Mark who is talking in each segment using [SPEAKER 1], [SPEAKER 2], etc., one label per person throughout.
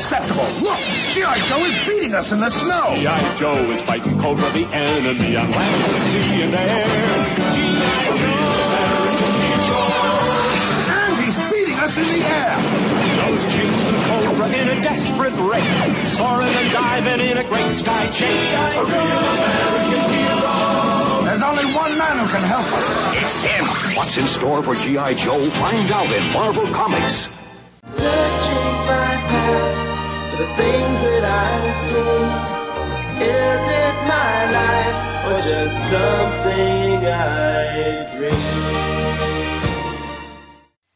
[SPEAKER 1] Unacceptable! Look! G.I. Joe is beating us in the snow!
[SPEAKER 2] G.I. Joe is fighting Cobra the enemy on land and sea and air. G.I. Joe,
[SPEAKER 1] And he's beating us in the air!
[SPEAKER 2] Joe's chasing Cobra in a desperate race, soaring and diving in a great sky chase. A real American hero.
[SPEAKER 1] There's only one man who can help us.
[SPEAKER 3] It's him. What's in store for G.I. Joe? Find out in Marvel Comics.
[SPEAKER 4] Things that I've seen. Is it my life or just something I dream?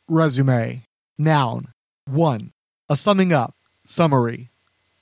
[SPEAKER 5] Resume. Noun. 1. A summing up. Summary.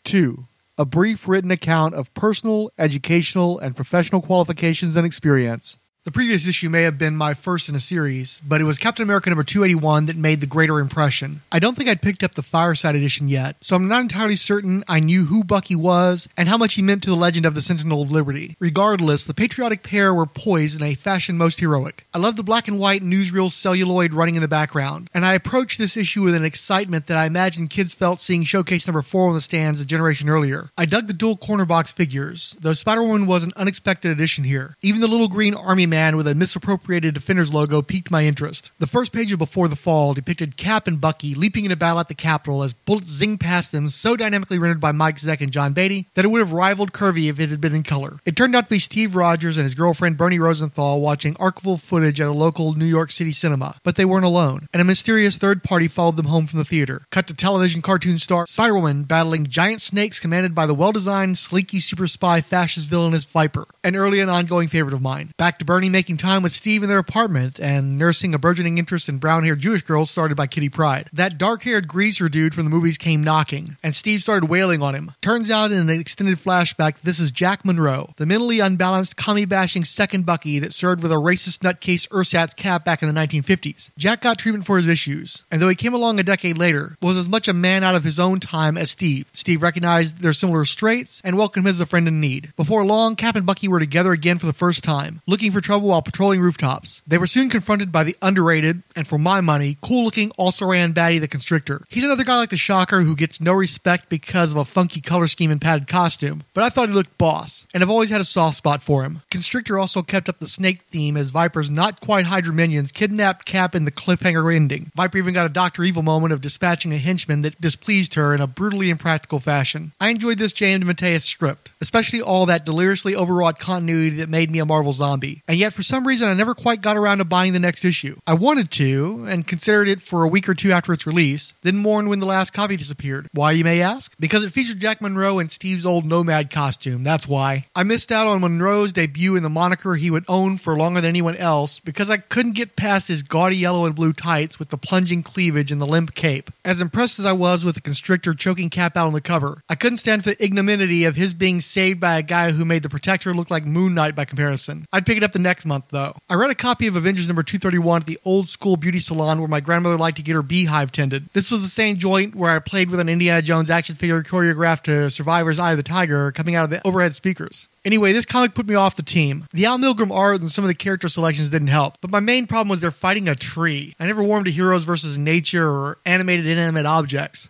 [SPEAKER 5] 2. A brief written account of personal, educational, and professional qualifications and experience. The previous issue may have been my first in a series, but it was Captain America number 281 that made the greater impression. I don't think I'd picked up the Fireside edition yet, so I'm not entirely certain I knew who Bucky was and how much he meant to the legend of the Sentinel of Liberty. Regardless, the patriotic pair were poised in a fashion most heroic. I love the black and white newsreel celluloid running in the background, and I approached this issue with an excitement that I imagine kids felt seeing showcase number 4 on the stands a generation earlier. I dug the dual corner box figures, though Spider Woman was an unexpected addition here. Even the little green army man with a misappropriated Defenders logo piqued my interest. The first page of Before the Fall depicted Cap and Bucky leaping into battle at the Capitol as bullets zing past them, so dynamically rendered by Mike Zeck and John Beatty that it would have rivaled Kirby if it had been in color. It turned out to be Steve Rogers and his girlfriend Bernie Rosenthal watching archival footage at a local New York City cinema, but they weren't alone, and a mysterious third party followed them home from the theater. Cut to television cartoon star Spider Woman battling giant snakes commanded by the well designed, sleeky super spy fascist villainous Viper, an early and ongoing favorite of mine. Back to Bernie making time with Steve in their apartment and nursing a burgeoning interest in brown haired Jewish girls started by Kitty Pryde. That dark haired greaser dude from the movies came knocking, and Steve started wailing on him. Turns out in an extended flashback, this is Jack Monroe, the mentally unbalanced, commie bashing second Bucky that served with a racist nutcase ersatz cap back in the 1950s. Jack got treatment for his issues, and though he came along a decade later, was as much a man out of his own time as Steve. Steve recognized their similar straits and welcomed him as a friend in need. Before long, Cap and Bucky were together again for the first time, looking for while patrolling rooftops. They were soon confronted by the underrated, and for my money, cool looking also ran baddie the Constrictor. He's another guy like the Shocker who gets no respect because of a funky color scheme and padded costume, but I thought he looked boss, and I've always had a soft spot for him. Constrictor also kept up the snake theme as Viper's not quite Hydra minions kidnapped Cap in the cliffhanger ending. Viper even got a Dr. Evil moment of dispatching a henchman that displeased her in a brutally impractical fashion. I enjoyed this J.M. DeMatteis script, especially all that deliriously overwrought continuity that made me a Marvel zombie. And yet, for some reason, I never quite got around to buying the next issue. I wanted to, and considered it for a week or two after its release, then mourned when the last copy disappeared. Why, you may ask? Because it featured Jack Monroe in Steve's old nomad costume, that's why. I missed out on Monroe's debut in the moniker he would own for longer than anyone else because I couldn't get past his gaudy yellow and blue tights with the plunging cleavage and the limp cape. As impressed as I was with the constrictor choking Cap out on the cover, I couldn't stand for the ignominy of his being saved by a guy who made the Protector look like Moon Knight by comparison. I'd pick it up the next month, though. I read a copy of Avengers number 231 at the old school beauty salon where my grandmother liked to get her beehive tended. This was the same joint where I played with an Indiana Jones action figure choreographed to Survivor's Eye of the Tiger coming out of the overhead speakers. Anyway, this comic put me off the team. The Al Milgrom art and some of the character selections didn't help, but my main problem was they're fighting a tree. I never warmed to heroes versus nature or animated inanimate objects.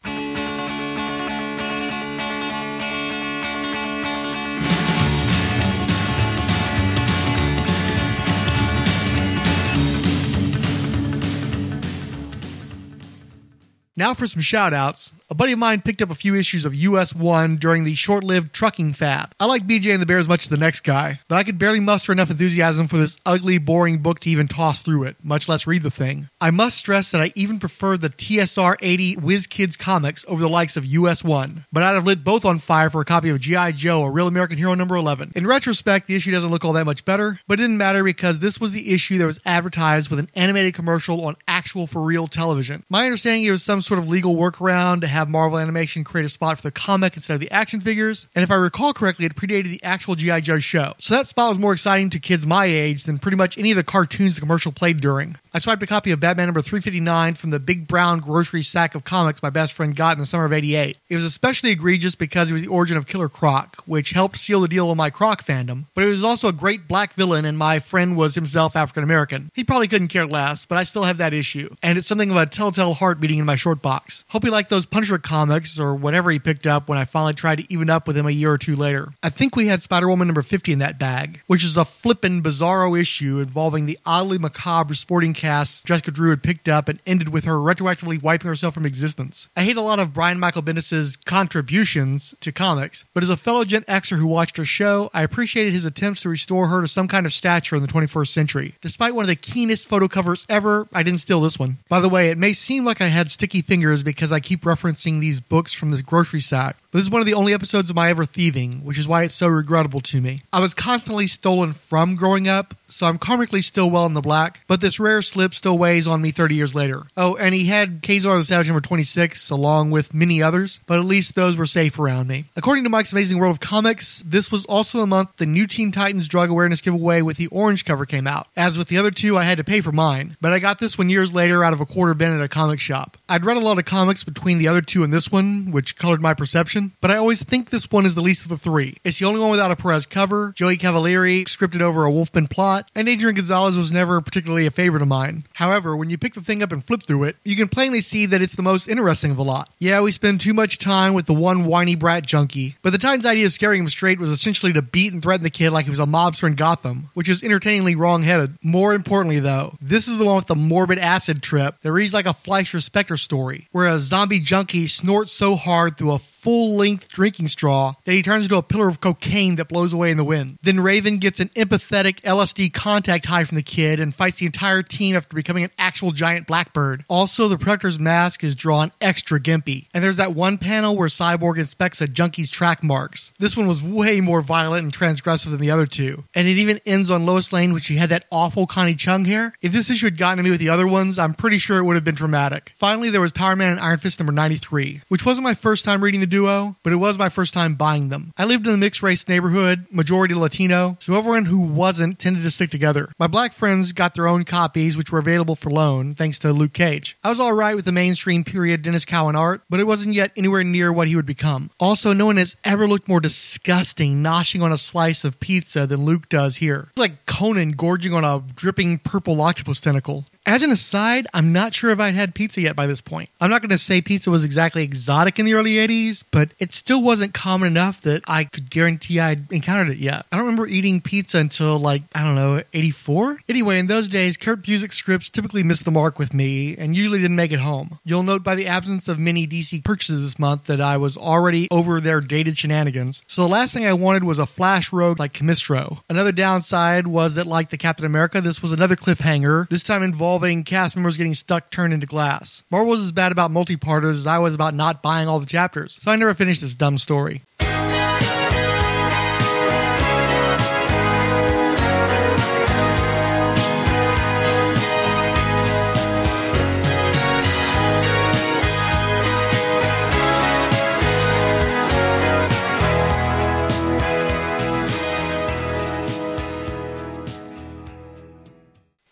[SPEAKER 5] Now for some shout outs. A buddy of mine picked up a few issues of US 1 during the short lived trucking fad. I like BJ and the Bear as much as the next guy, but I could barely muster enough enthusiasm for this ugly, boring book to even toss through it, much less read the thing. I must stress that I even prefer the TRS-80 Whiz Kids comics over the likes of US 1, but I'd have lit both on fire for a copy of G.I. Joe, a real American hero number 11. In retrospect, the issue doesn't look all that much better, but it didn't matter because this was the issue that was advertised with an animated commercial on actual for real television. My understanding it was some sort of legal workaround to have Marvel Animation create a spot for the comic instead of the action figures, and if I recall correctly, it predated the actual G.I. Joe show. So that spot was more exciting to kids my age than pretty much any of the cartoons the commercial played during. I swiped a copy of Batman number 359 from the big brown grocery sack of comics my best friend got in the summer of 88. It was especially egregious because it was the origin of Killer Croc, which helped seal the deal with my Croc fandom, but it was also a great black villain and my friend was himself African American. He probably couldn't care less, but I still have that issue, and it's something of a telltale heart beating in my short box. Hope he liked those Punisher comics or whatever he picked up when I finally tried to even up with him a year or two later. I think we had Spider Woman number 50 in that bag, which is a flippin' bizarro issue involving the oddly macabre sporting cast Jessica Drew had picked up and ended with her retroactively wiping herself from existence. I hate a lot of Brian Michael Bendis' contributions to comics, but as a fellow Gen Xer who watched her show, I appreciated his attempts to restore her to some kind of stature in the 21st century. Despite one of the keenest photo covers ever, I didn't steal this one. By the way, it may seem like I had sticky fingers because I keep referencing these books from the grocery sack, this is one of the only episodes of my ever thieving, which is why it's so regrettable to me. I was constantly stolen from growing up, so I'm karmically still well in the black, but this rare slip still weighs on me 30 years later. Oh, and he had Ka-Zar the Savage number 26, along with many others, but at least those were safe around me. According to Mike's Amazing World of Comics, this was also the month the new Teen Titans drug awareness giveaway with the orange cover came out. As with the other two, I had to pay for mine, but I got this one years later out of a quarter bin at a comic shop. I'd read a lot of comics between the other two and this one, which colored my perception, but I always think this one is the least of the three. It's the only one without a Perez cover, Joey Cavalieri scripted over a Wolfman plot, and Adrian Gonzales was never particularly a favorite of mine. However, when you pick the thing up and flip through it, you can plainly see that it's the most interesting of the lot. Yeah, we spend too much time with the one whiny brat junkie, but the Titans' idea of scaring him straight was essentially to beat and threaten the kid like he was a mobster in Gotham, which is entertainingly wrong-headed. More importantly, though, this is the one with the morbid acid trip that reads like a Fleisher Spectre story, where a zombie junkie snorts so hard through a full length drinking straw that he turns into a pillar of cocaine that blows away in the wind. Then Raven gets an empathetic LSD contact high from the kid and fights the entire team after becoming an actual giant blackbird. Also, the Predator's mask is drawn extra gimpy. And there's that one panel where Cyborg inspects a junkie's track marks. This one was way more violent and transgressive than the other two. And it even ends on Lois Lane, which she had that awful Connie Chung hair. If this issue had gotten to me with the other ones, I'm pretty sure it would have been dramatic. Finally, there was Power Man and Iron Fist number 93, which wasn't my first time reading the duo, but it was my first time buying them. I lived in a mixed race neighborhood, majority Latino, so everyone who wasn't tended to stick together. My black friends got their own copies, which were available for loan, thanks to Luke Cage. I was alright with the mainstream period Denys Cowan art, but it wasn't yet anywhere near what he would become. Also, no one has ever looked more disgusting noshing on a slice of pizza than Luke does here. Like Conan gorging on a dripping purple octopus tentacle. As an aside, I'm not sure if I'd had pizza yet by this point. I'm not going to say pizza was exactly exotic in the early 80s, but it still wasn't common enough that I could guarantee I'd encountered it yet. I don't remember eating pizza until like, I don't know, 84? Anyway, in those days, Kurt Busiek scripts typically missed the mark with me and usually didn't make it home. You'll note by the absence of many DC purchases this month that I was already over their dated shenanigans. So the last thing I wanted was a flash rogue like Chemistro. Another downside was that, like the Captain America, this was another cliffhanger, this time involving cast members getting stuck turned into glass. Marvel was as bad about multi-parters as I was about not buying all the chapters, so I never finished this dumb story.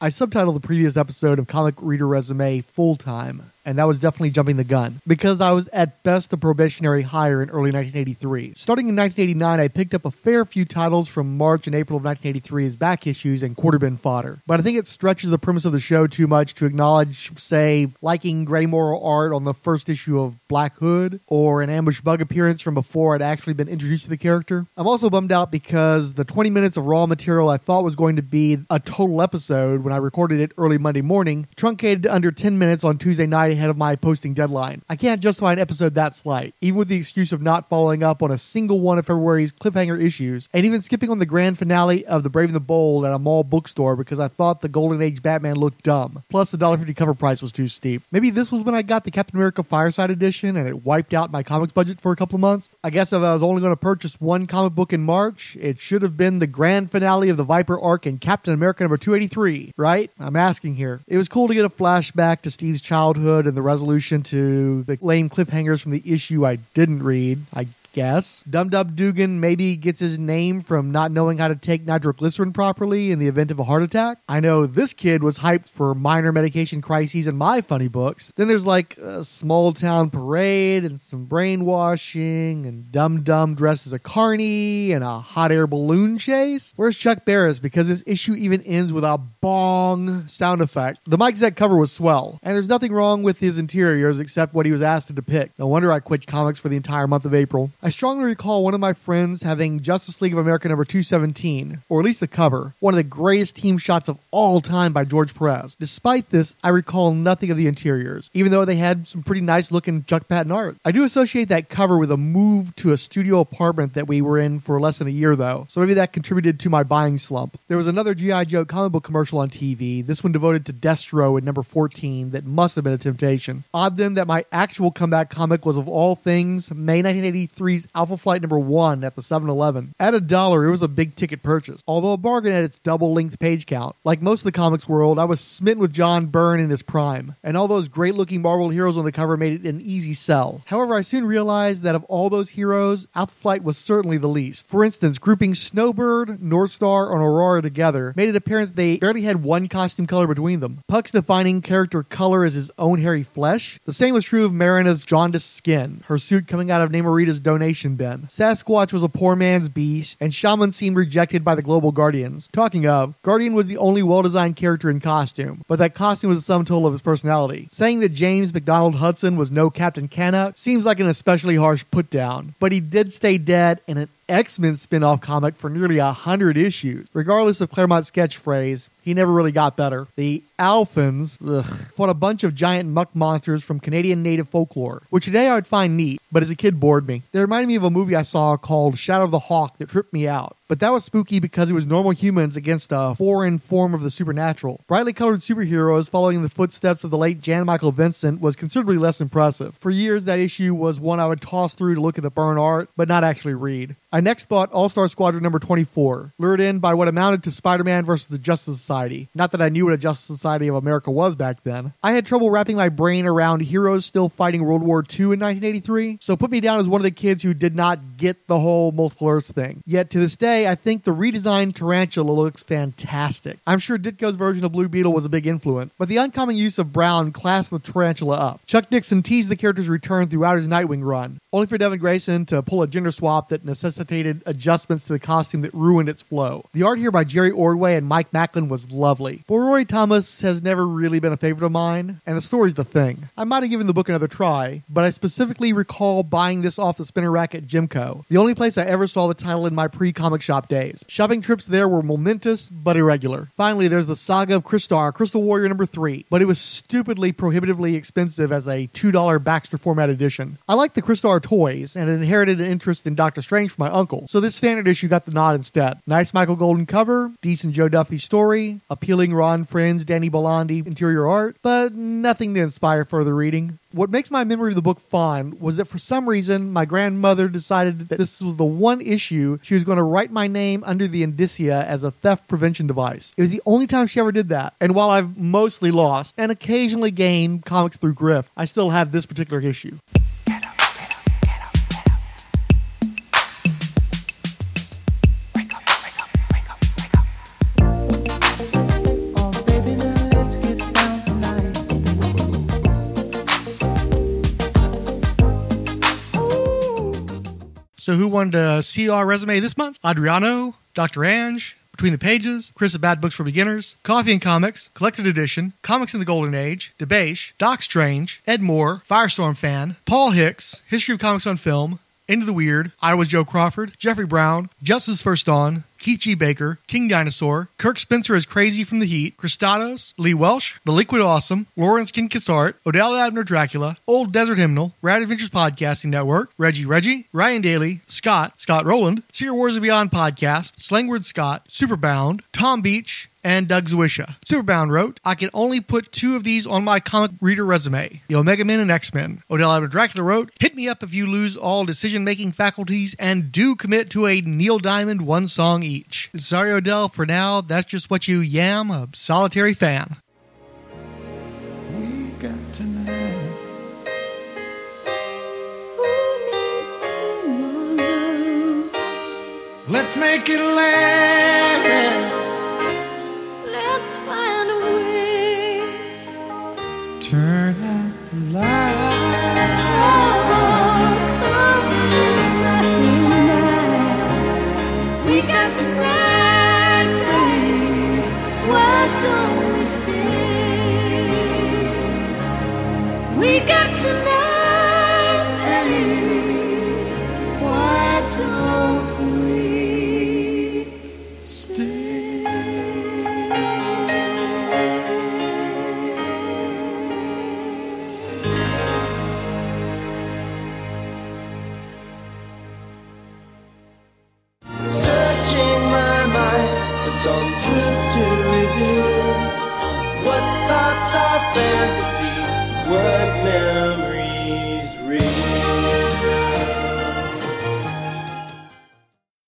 [SPEAKER 5] I subtitled the previous episode of Comic Reader Resume Full Time, and that was definitely jumping the gun because I was at best a probationary hire in early 1983. Starting in 1989, I picked up a fair few titles from March and April of 1983 as back issues and quarter bin fodder. But I think it stretches the premise of the show too much to acknowledge, say, liking Gray Morrow art on the first issue of Black Hood or an ambush bug appearance from before I'd actually been introduced to the character. I'm also bummed out because the 20 minutes of raw material I thought was going to be a total episode when I recorded it early Monday morning truncated to under 10 minutes on Tuesday night ahead of my posting deadline. I can't justify an episode that slight, even with the excuse of not following up on a single one of February's cliffhanger issues, and even skipping on the grand finale of The Brave and the Bold at a mall bookstore because I thought the Golden Age Batman looked dumb. Plus, the $1.50 cover price was too steep. Maybe this was when I got the Captain America Fireside Edition and it wiped out my comics budget for a couple of months. I guess if I was only going to purchase one comic book in March, it should have been the grand finale of the Viper arc in Captain America number 283, right? I'm asking here. It was cool to get a flashback to Steve's childhood and the resolution to the lame cliffhangers from the issue I didn't read. I guess. Dum Dum Dugan maybe gets his name from not knowing how to take nitroglycerin properly in the event of a heart attack. I know this kid was hyped for minor medication crises in my funny books. Then there's like a small town parade and some brainwashing and Dum Dum dressed as a carny and a hot air balloon chase. Where's Chuck Barris? Because this issue even ends with a bong sound effect. The Mike Zeck cover was swell, and there's nothing wrong with his interiors except what he was asked to depict. No wonder I quit comics for the entire month of April. I strongly recall one of my friends having Justice League of America number 217, or at least the cover, one of the greatest team shots of all time by George Perez. Despite this, I recall nothing of the interiors, even though they had some pretty nice looking Chuck Patton art. I do associate that cover with a move to a studio apartment that we were in for less than a year, though, so maybe that contributed to my buying slump. There was another G.I. Joe comic book commercial on TV, this one devoted to Destro in number 14, that must have been a temptation. Odd then that my actual comeback comic was, of all things, May 1983's Alpha Flight number 1 at the 7 Eleven. At a dollar, it was a big ticket purchase, although a bargain at its double length page count. Like most of the comics world, I was smitten with John Byrne in his prime, and all those great looking Marvel heroes on the cover made it an easy sell. However, I soon realized that of all those heroes, Alpha Flight was certainly the least. For instance, grouping Snowbird, Northstar, and Aurora together made it apparent that they barely had one costume color between them. Puck's defining character color is his own hairy flesh. The same was true of Marrina's jaundiced skin, her suit coming out of Namorita's donation bin. Sasquatch was a poor man's beast, and Shaman seemed rejected by the Global Guardians. Talking of, Guardian was the only well designed character in costume, but that costume was a sum total of his personality. Saying that James McDonald Hudson was no Captain Canuck seems like an especially harsh put down, but he did stay dead in an X Men spin off comic for nearly a hundred issues. Regardless of Claremont's catchphrase, he never really got better. The Alphans ugh, fought a bunch of giant muck monsters from Canadian native folklore, which today I would find neat, but as a kid bored me. They reminded me of a movie I saw called Shadow of the Hawk that tripped me out. But that was spooky because it was normal humans against a foreign form of the supernatural. Brightly colored superheroes following the footsteps of the late Jan Michael Vincent was considerably less impressive. For years, that issue was one I would toss through to look at the Byrne art, but not actually read. I next bought All Star Squadron number 24, lured in by what amounted to Spider Man versus the Justice Society. Not that I knew what a Justice Society of America was back then. I had trouble wrapping my brain around heroes still fighting World War II in 1983, so put me down as one of the kids who did not get the whole multiple Earths thing. Yet to this day, I think the redesigned Tarantula looks fantastic. I'm sure Ditko's version of Blue Beetle was a big influence, but the uncommon use of brown classed the Tarantula up. Chuck Dixon teased the character's return throughout his Nightwing run, only for Devin Grayson to pull a gender swap that necessitated adjustments to the costume that ruined its flow. The art here by Jerry Ordway and Mike Machlan was lovely, but Roy Thomas has never really been a favorite of mine, and the story's the thing. I might have given the book another try, but I specifically recall buying this off the spinner rack at Gemco, the only place I ever saw the title in my pre comic shop days. Shopping trips there were momentous but irregular. Finally, there's the saga of Crystar, Crystal Warrior number 3, but it was stupidly prohibitively expensive as a $2 Baxter format edition. I like the Crystar toys and inherited an interest in Doctor Strange from my uncle, so this standard issue got the nod instead. Nice Michael Golden cover, decent Jo Duffy story, appealing Ron Frenz, Danny Bulanadi interior art, but nothing to inspire further reading. What makes my memory of the book fond was that for some reason my grandmother decided that this was the one issue she was going to write my name under the indicia as a theft prevention device. It was the only time she ever did that. And while I've mostly lost and occasionally gained comics through Griff, I still have this particular issue. So, who wanted to see our resume this month? Adriano, Dr. Ange, Between the Pages, Chris of Bad Books for Beginners, Coffee and Comics, Collected Edition, Comics in the Golden Age, Debache, Doc Strange, Ed Moore, Firestorm Fan, Paul Hicks, History of Comics on Film, Into the Weird, Iowa's Joe Crawford, Jeffrey Brown, Justice First Dawn, Keith G. Baker, King Dinosaur, Kirk Spencer is Crazy from the Heat, Christados, Lee Welsh, The Liquid Awesome, Lawrence Kincaid Odell Abner Dracula, Old Desert Hymnal, Rad Adventures Podcasting Network, Reggie Reggie, Ryan Daly, Scott, Scott Rowland, Secret Wars of Beyond Podcast, Slangward Scott, Superbound, Tom Beach, and Doug Zwisha. Superbound wrote, I can only put two of these on my comic reader resume the Omega Men and X Men. Odell Abner Dracula wrote, Hit me up if you lose all decision making faculties and do commit to a Neil Diamond one song each. Sorry, Odell, for now, that's just what you yam, a solitary fan.
[SPEAKER 1] We got tonight.
[SPEAKER 6] Who needs tomorrow?
[SPEAKER 4] Let's make it last.